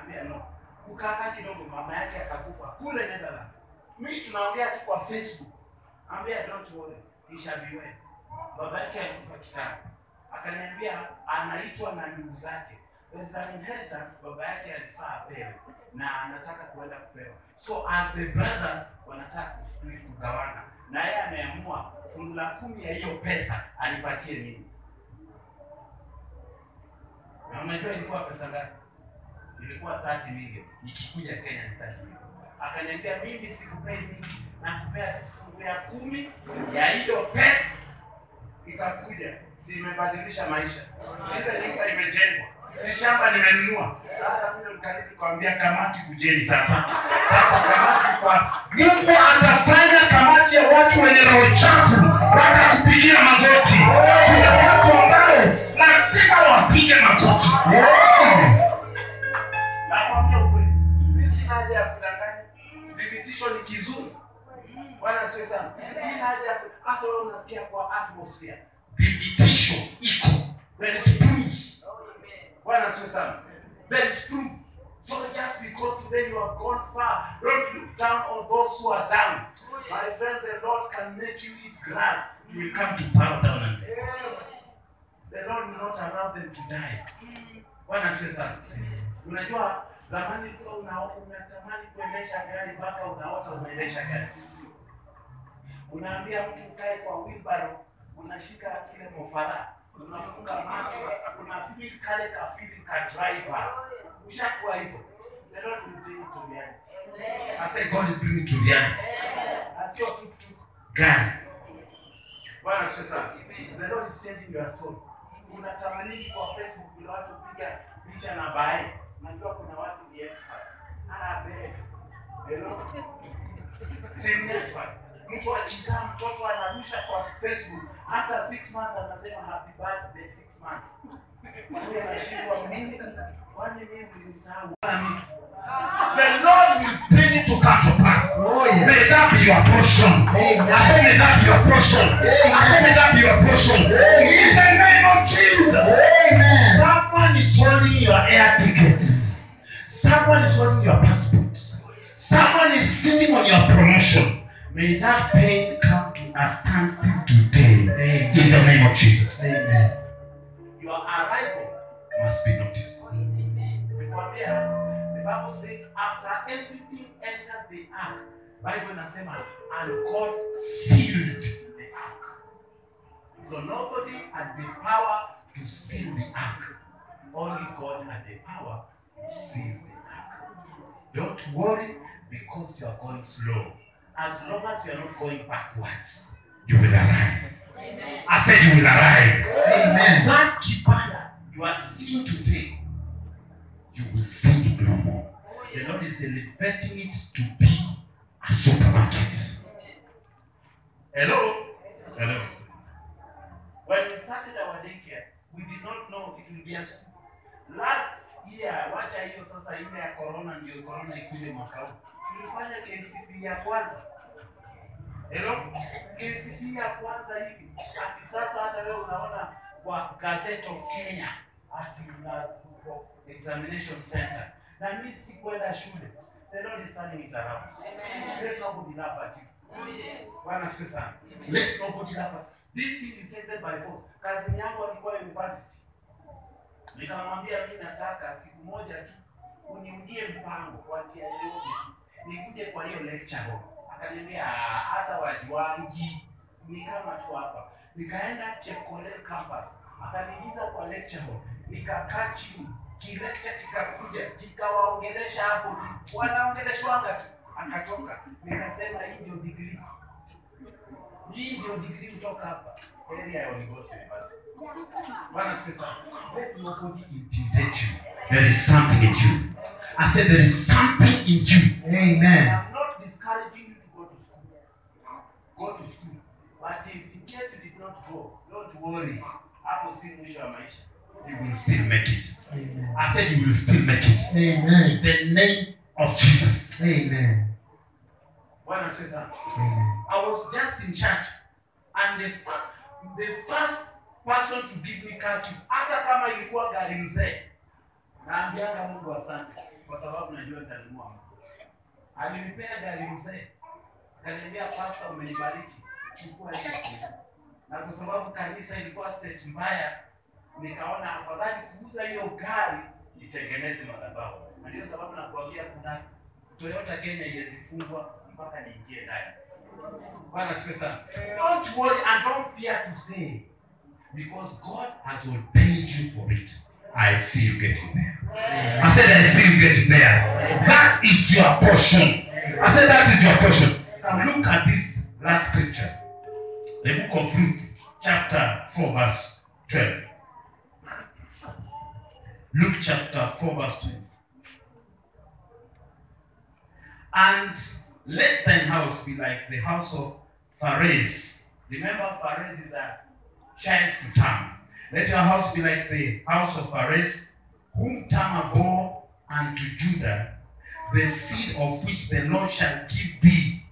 Ambia no. Kukaa kidogo mama yake akakufa kule Netherlands. Mimi tunaongea tu kwa Facebook. Ambia don't worry. Well. Baba yake alikufa kitambo. Akaniambia anaitwa na ndugu zake. There an inheritance baba yake alifaa apewe na anataka kuenda kupewa. So as the brothers wanataka kusplit kugawana, na yeye ameamua fungu la kumi ya hiyo pesa alipatie mimi. Na unajua ilikuwa pesa ngapi? Ilikuwa 30 milioni nikikuja Kenya ni 30 milioni. Akaniambia mimi sikupei nakupea kifungu ya kumi ya hiyo pe. ikakuja, si maisha. Ile nyumba imejengwa, si shamba nimenunua. Sasa vile nikarudi kuambia kamati kujeni sasa. Sasa kamati kwa Mungu atafanya kamati ya watu wenye roho chafu watakupigia magoti. Kuna watu ambao lazima wapige magoti. Bwana sio sana. Sina haja hata wewe unasikia kwa atmosphere. Thibitisho iko. There is proof. Bwana sio sana. There is proof. So just because today you have gone far, don't look down on those who are down. My friend, the Lord can make you eat grass. You will come to bow down and the Lord will not allow them to die. Bwana sio sana. Unajua zamani ulikuwa unatamani kuendesha gari mpaka unaota unaendesha gari. Unaambia mtu ukae kwa wheelbarrow, unashika ile mofara, unafunga macho, unafeel kale ka feeling ka driver. Ushakuwa hivyo. The Lord will bring it to reality. I say God is bringing it to reality. Na sio tuk-tuk, gari. Bwana sio sana. The Lord is changing your story. Unatamani kwa Facebook kuna watu piga picha na bae. Najua kuna watu ni expert. Ah, babe. Hello. Si expert. Mtu akizaa mtoto anarusha kwa Facebook hata six months anasema happy birthday six months. Huyo anashindwa mimi, Kwani mimi nilisahau? The Lord will bring it to come to pass. Oh, yes. May that be your portion. Amen. I say may that be your portion. I say may that be your portion. In the name of Jesus. Amen. Someone is holding your air tickets. Someone is holding your passport. Someone is sitting on your promotion. May that pain come to a standstill today. Amen. In the name of Jesus. Amen. Your arrival must be noticed. Nikwambia, the Bible says after everything entered the ark, Bible inasema and God sealed the ark. So nobody had the power to seal the ark. Only God had the power to seal the ark. Don't worry because you are going slow. As long as you are not going backwards, you will arrive. I said you will arrive. Amen. That kibanda you are seeing today, you will see it no more. The Lord is elevating it to be a supermarket. Hello? Hello. When we started our daycare, we did not know it will be a school. Last year, wacha hiyo sasa ile ya corona ndio corona ikuje mwaka huu. Tulifanya KCB ya kwanza. Hello? KCB ya kwanza hivi. Ati sasa hata wewe unaona kwa Gazette of Kenya ati una examination center. Na mimi sikwenda shule. The Lord is turning it around. Let nobody laugh at you. Bwana siku sana. Let nobody laugh at you. This thing is taken by force. Kazi yangu alikuwa university. Nikamwambia mimi nataka siku moja tu uniundie mpango kwa njia yoyote tu. Nikuje kwa hiyo lecture hall. Akaniambia "Ah, hata wajuangi ni kama tu hapa. Nikaenda Chepkorir campus. Akaniingiza kwa lecture hall. Nikakaa chini. Kilecture kikakuja kikawaongelesha hapo tu. Wanaongeleshwanga tu. Akatoka. Nikasema hii ndio degree. Hii ndio degree kutoka hapa. Area ya Holy University. Bwana sifa sana. Let nobody intimidate you. There is something in you. I said there is something in you. Amen. I'm not discouraging you to go to school. Go to school. But if in case you did not go, don't worry. Hapo si mwisho wa maisha. You will still make it. Amen. I said you will still make it. Amen. In the name of Jesus. Amen. Bwana asifiwe sana. Amen. I was just in church and the first, the first person to give me car keys, hata kama ilikuwa gari mzee, naambianga Mungu asante kwa sababu najua nitanunua mpya. Alinipea gari mzee, kaniambia pasta, umenibariki, chukua hiki. Na kwa sababu kanisa ilikuwa state mbaya, nikaona afadhali kuuza hiyo gari nitengeneze madhabahu. Na ndio sababu nakwambia kuna Toyota Kenya iwezifungwa mpaka niingie ndani. Bwana asifiwe sana. Don't worry and don't fear to say because God has ordained you for it. I see you getting there. I said, I see you getting there. That is your portion. I said, that is your portion. Now look at this last scripture. The book of Ruth, chapter 4, verse 12. Luke chapter 4, verse 12. And let thine house be like the house of Phares. Remember, Phares is a child to town. Let your house be like the house of Phares, whom Tamar bore unto Judah, the seed of which the Lord shall give thee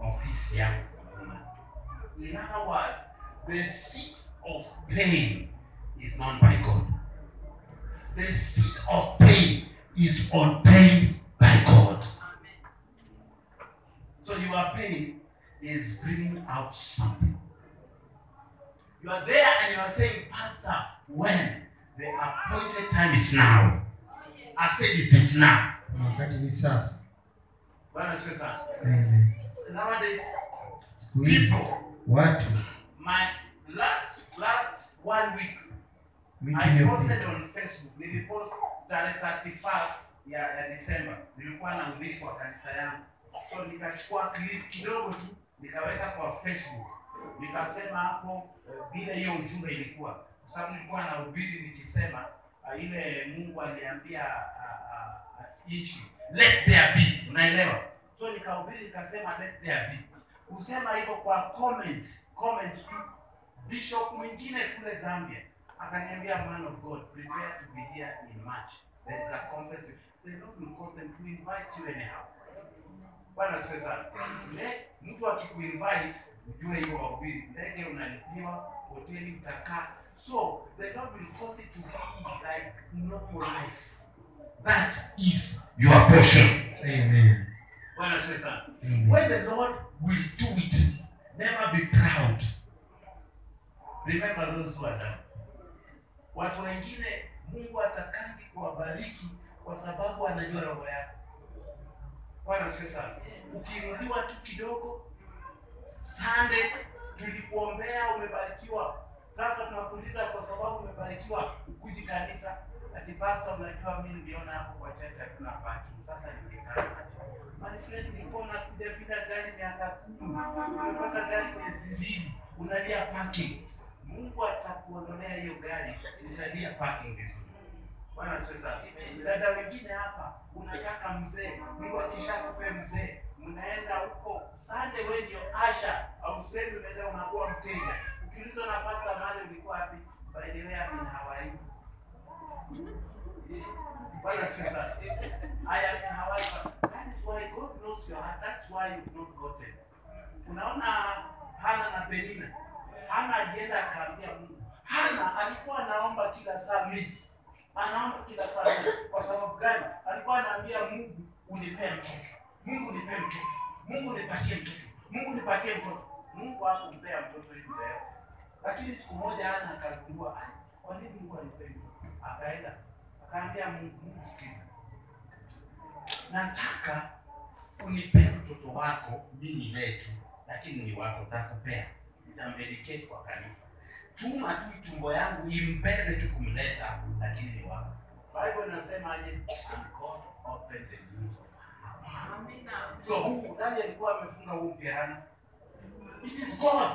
of his young woman. In other words, the seed of pain is known by God. The seed of pain is ordained by God. So your pain is bringing out something. You are there and you are saying, Pastor, when the appointed time is now. I said it is now. wakati ni sasa Bwana asifiwe sana. Amen. Nowadays, people, watu my last last one week wiki I posted on Facebook. Nilipost tarehe 31st ya, ya December. Nilikuwa na mbili kwa kanisa yangu. So nikachukua clip kidogo tu nikaweka kwa Facebook. Nikasema hapo eh, vile hiyo ujumbe ilikuwa. Kwa sababu nilikuwa nahubiri nikisema uh, ile Mungu aliambia uh, uh, nchi let there be. Unaelewa? So nikahubiri nikasema let there be. Kusema hivyo kwa comment, comment tu. Bishop mwingine kule Zambia akaniambia man of God prepare to be here in March there is a conference they will cause them to invite you anyhow bwana siwe sana mtu akikuinvite ujue hiyo wahubiri ndege unalipiwa hoteli utakaa. So the Lord will cause it to be like normal life. That is your portion. Amen. bwana asifiwe sana. When the Lord will do it never be proud. Remember those who are down. Watu wengine mungu atakangi kuwabariki kwa sababu anajua roho yako. Bwana asifiwe sana. Ukiinuliwa tu kidogo sande tulikuombea umebarikiwa. Sasa tunakuuliza kwa sababu umebarikiwa ukuji kanisa. Ati pasta unajua mimi niliona hapo kwa chache hakuna parking. Sasa nimekaa my friend nilikuwa unakuja bila gari miaka kumi. Umepata gari miezi mbili. Unalia parking. Mungu atakuondolea hiyo gari utalia parking vizuri. Bwana siwe sana. Dada wengine hapa unataka mzee. Mungu akishakupe mzee mnaenda huko. Sande we ndio asha. Au semi unaenda unakuwa mteja. Ukiulizwa na pasta mali ulikuwa wapi by the way in Hawaii. Bwana sio sana. I am in Hawaii that is why God knows your heart. That's why you've not gotten. Unaona Hana na Penina? Hana alienda akaambia Mungu. Hana alikuwa anaomba kila saa miss. Anaomba kila saa kwa sababu gani? Alikuwa anaambia Mungu unipee mtoto Mungu nipe mtoto. Mungu nipatie mtoto. Mungu nipatie mtoto. Mungu hakumpea mtoto hivi leo. Lakini siku moja Ana akagundua "Ah, kwa nini Mungu mtoto? Akaenda akaambia Mungu Mungu sikiza. Nataka unipee mtoto wako mimi letu lakini ni wako takupea nitamedicate kwa kanisa. Tuma tu tumbo yangu imbebe tu kumleta lakini ni wako. Bible inasemaje and god opened the womb so huku nani alikuwa amefunga huu mpiana it is god.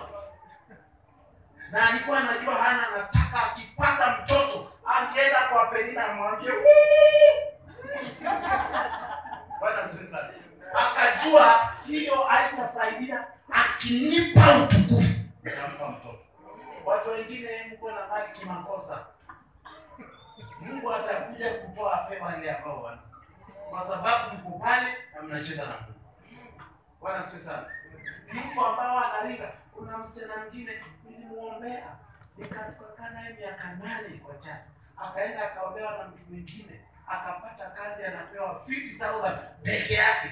Na alikuwa anajua hana anataka akipata mtoto angeenda kwa penina amwambie bwana Sasa. akajua hiyo haitasaidia akinipa utukufu nitampa mtoto. Watu wengine mko na mali kimakosa. Mungu atakuja kutoa pewa wale ambao wana kwa sababu mko pale na mnacheza na mungu. Bwana sio sana. Mtu ambao analinga kuna msichana mwingine nilimuombea nikatukakaa naye miaka nane kwa chati akaenda akaolewa na mtu mwingine akapata kazi anapewa 50000 peke yake.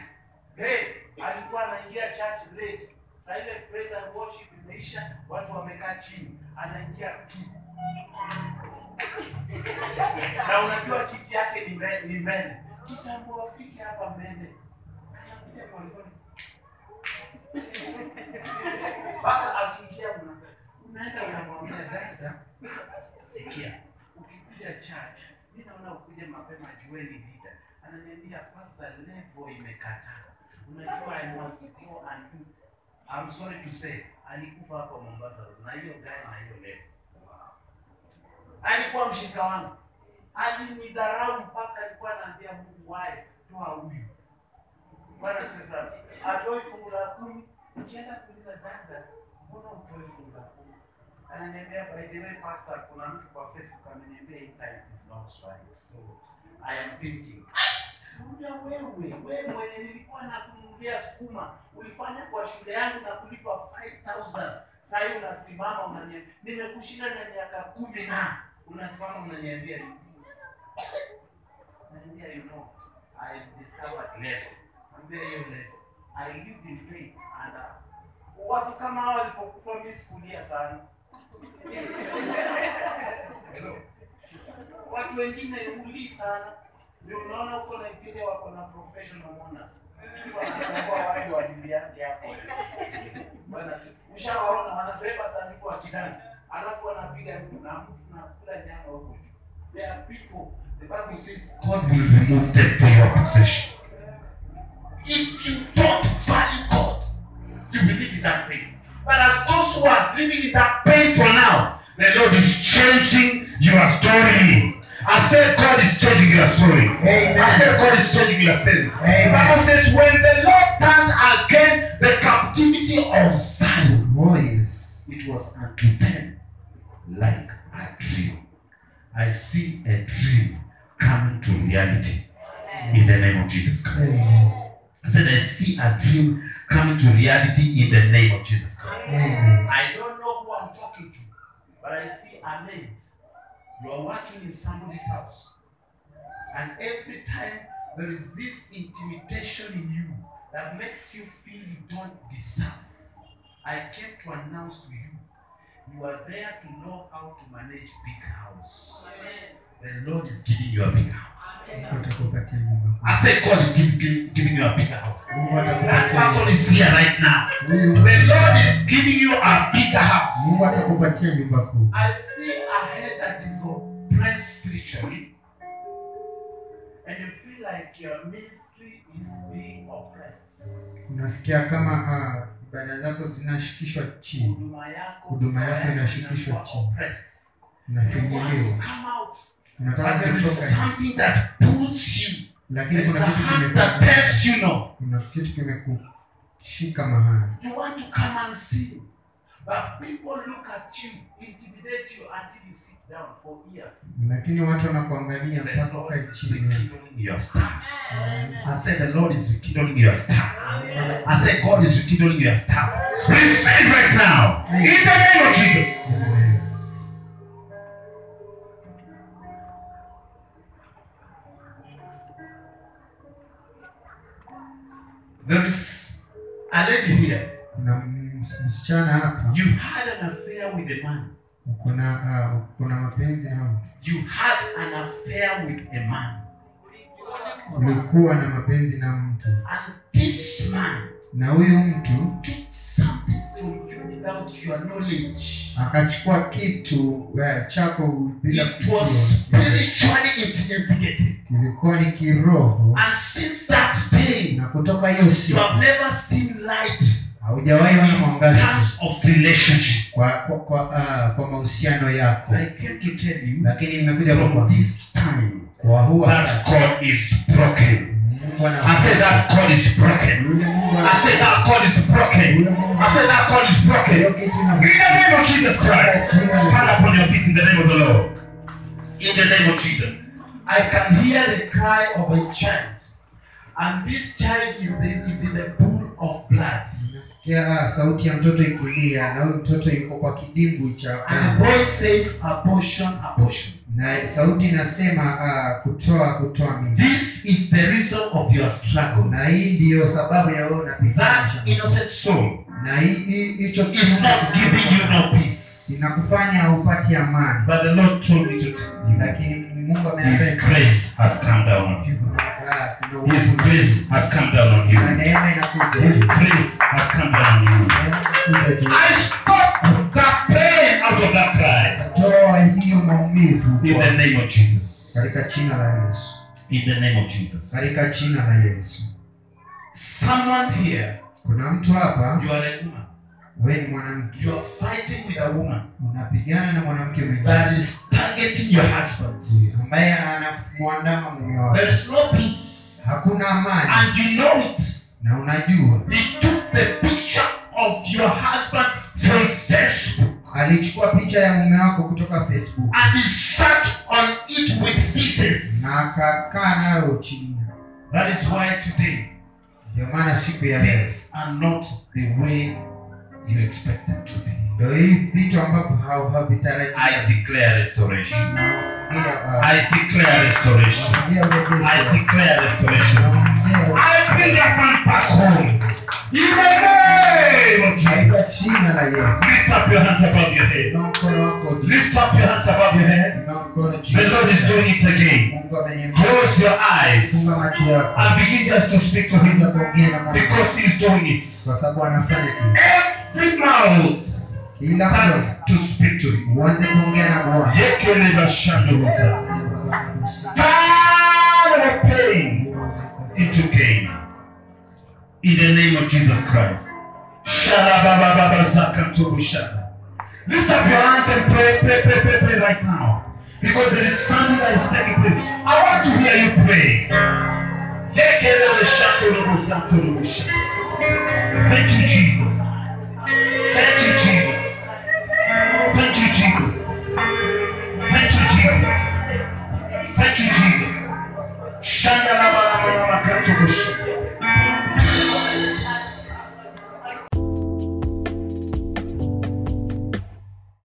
Hey, alikuwa anaingia church late. Sasa ile praise and worship imeisha watu wamekaa chini anaingia tu. Na unajua kiti yake ni mbele. Kitambo wafike hapa mbele. Anakuja polepole. Mpaka akiingia unaenda unamwambia dada sikia ukikuja church mi naona ukuje mapema jueni lida ananiambia pastor levo imekataa unajua i must go and do I'm sorry to say alikufa hapa Mombasa. Na hiyo gari na hiyo levo. alikuwa mshirika wangu alinidharau mpaka alikuwa anaambia Mungu wae toa huyu Bwana asifiwe sana. Fungu la kumi. Ukienda kuuliza dada, mbona utoi fungu la kumi? Ananiambia by the way pastor, kuna mtu kwa Facebook ameniambia hii time is not right. So I am thinking. Muda wewe, wewe mwenye nilikuwa nakununulia sukuma, ulifanya kwa shule yangu na kulipa 5000. Sasa unasimama unaniambia nimekushinda na miaka kumi na unasimama unaniambia ni Naambia you know, I discovered level. Naambia hiyo level. I lived in pain and uh, watu kama hao walipokufa mimi sikulia sana. Hello. Watu wengine huli sana. Ndio unaona huko Nigeria wako na professional mourners. Anakomboa watu wa dini yake. Bwana ushawaona wanabeba sanduku wakidansi, alafu wanapiga na mtu nakula nyama huko. There are people, the Bible says God will remove them from your possession. If you don't value God, you will live in that pain. But as those who are living in that pain for now, the Lord is changing your story. I said God is changing your story. Amen. I said God is changing your story. The. Bible says when the Lord turned again the captivity of Zion, Oh, yes. it was unto them like a dream. I see a dream coming to reality in the name of Jesus Christ. I said, I see a dream coming to reality in the name of Jesus Christ. I don't know who I'm talking to, but I see a maid. You are working in somebody's house. And every time there is this intimidation in you that makes you feel you don't deserve. I came to announce to you, you are there to know how to manage big house. The Lord is giving you a big house. Amen. nyumba I said God is give, give, giving you a big house. That person is here right now. The Lord is giving you a bigger house. I see a head that is oppressed spiritually, and you feel like your ministry is being oppressed. Unasikia kama ah, ibada zako zinashikishwa chini, Huduma yako inashikishwa chini. out, unataka kutoka, something that pulls you. lakini kuna kitu kuna kitu kimekushika mahali. You want to come and sing, but people look at you, intimidate you until you sit down for years. lakini watu wanakuangalia mpaka ukae chini. I said God is rekindling your star. Receive right now in the name of Jesus. There is a lady here. Kuna msichana hapa, You had an affair with a man. uko na ah, uko na mapenzi na mtu, You had an affair with a man. ulikuwa na mapenzi na mtu, And this man na huyu mtu took something from you without your knowledge. akachukua kitu eh, chako bila kujua. Kilikuwa ni kiroho, And since that day, na kutoka hiyo you siku have never seen light haujawahi ona mwangaza. terms of relationship. kwa kwa kwa, uh, kwa mahusiano yako, lakini nimekuja kwa this I said that cord is broken. I said that cord is broken. I said that cord is broken. In the name of Jesus Christ, stand up on your feet in the name of the Lord. In the name of Jesus. I can hear the cry of a child. And this child is, the, is in the pool of blood. Nasikia ah, sauti ya mtoto ikilia na huyu mtoto yuko kwa kidimbwi cha And the voice says, abortion, abortion. na sauti inasema uh, kutoa kutoa mimba, This is the reason of your struggle. na hii ndiyo sababu ya wewe unapitia That innocent soul na hicho is not giving you no peace. inakufanya upati amani, But the Lord told me to tell you, lakini Mungu His ameambia grace has come down on you. ah, His grace has come down on you. neema inakuja, His grace has come down on you. neema inakuja juu. I stop that pain out of that cry. Toa hiyo maumivu In the name of Jesus. katika jina la Yesu, In the name of Jesus. katika jina la Yesu. Someone here, Kuna mtu hapa, you are a woman. wewe ni mwanamke, You are fighting with a woman unapigana na mwanamke mwingine that is targeting your husband. ambaye anamwandama mume wako, There is no peace. hakuna amani And you know it. na unajua He took the picture of your husband from Facebook alichukua picha ya mume wako kutoka facebook and he sat on it with feces. na akakaa nayo chini That is why today ndio maana siku ya leo are not the way you expect them to be. ndio hii vitu ambavyo hau- I declare restoration. Uh, I declare restoration. I declare restoration. I build a man back home. In the name of Jesus. jina la Yesu. Lift up your hands above your head. Inua mkono wako juu. Lift up your hands above your head. Inua mkono juu. The Lord is doing it again. Close your Funga eyes macho yako. and begin just to speak to Him na because He is doing it. kwa sababu anafanya kitu. Kila starts mmoja to speak to Him. uanze kuongea na Bwana. Yekele bashando musa. Turn pain into gain. In the name of Jesus Christ. Lift up your hands and pray, pray, pray, pray, pray right now. Because there is something that is taking place. I want to hear you pray. Thank you, Jesus. Sete dias. Sete dias. Sete dias. Sete dias. Sete dias. Sete dias. macante do.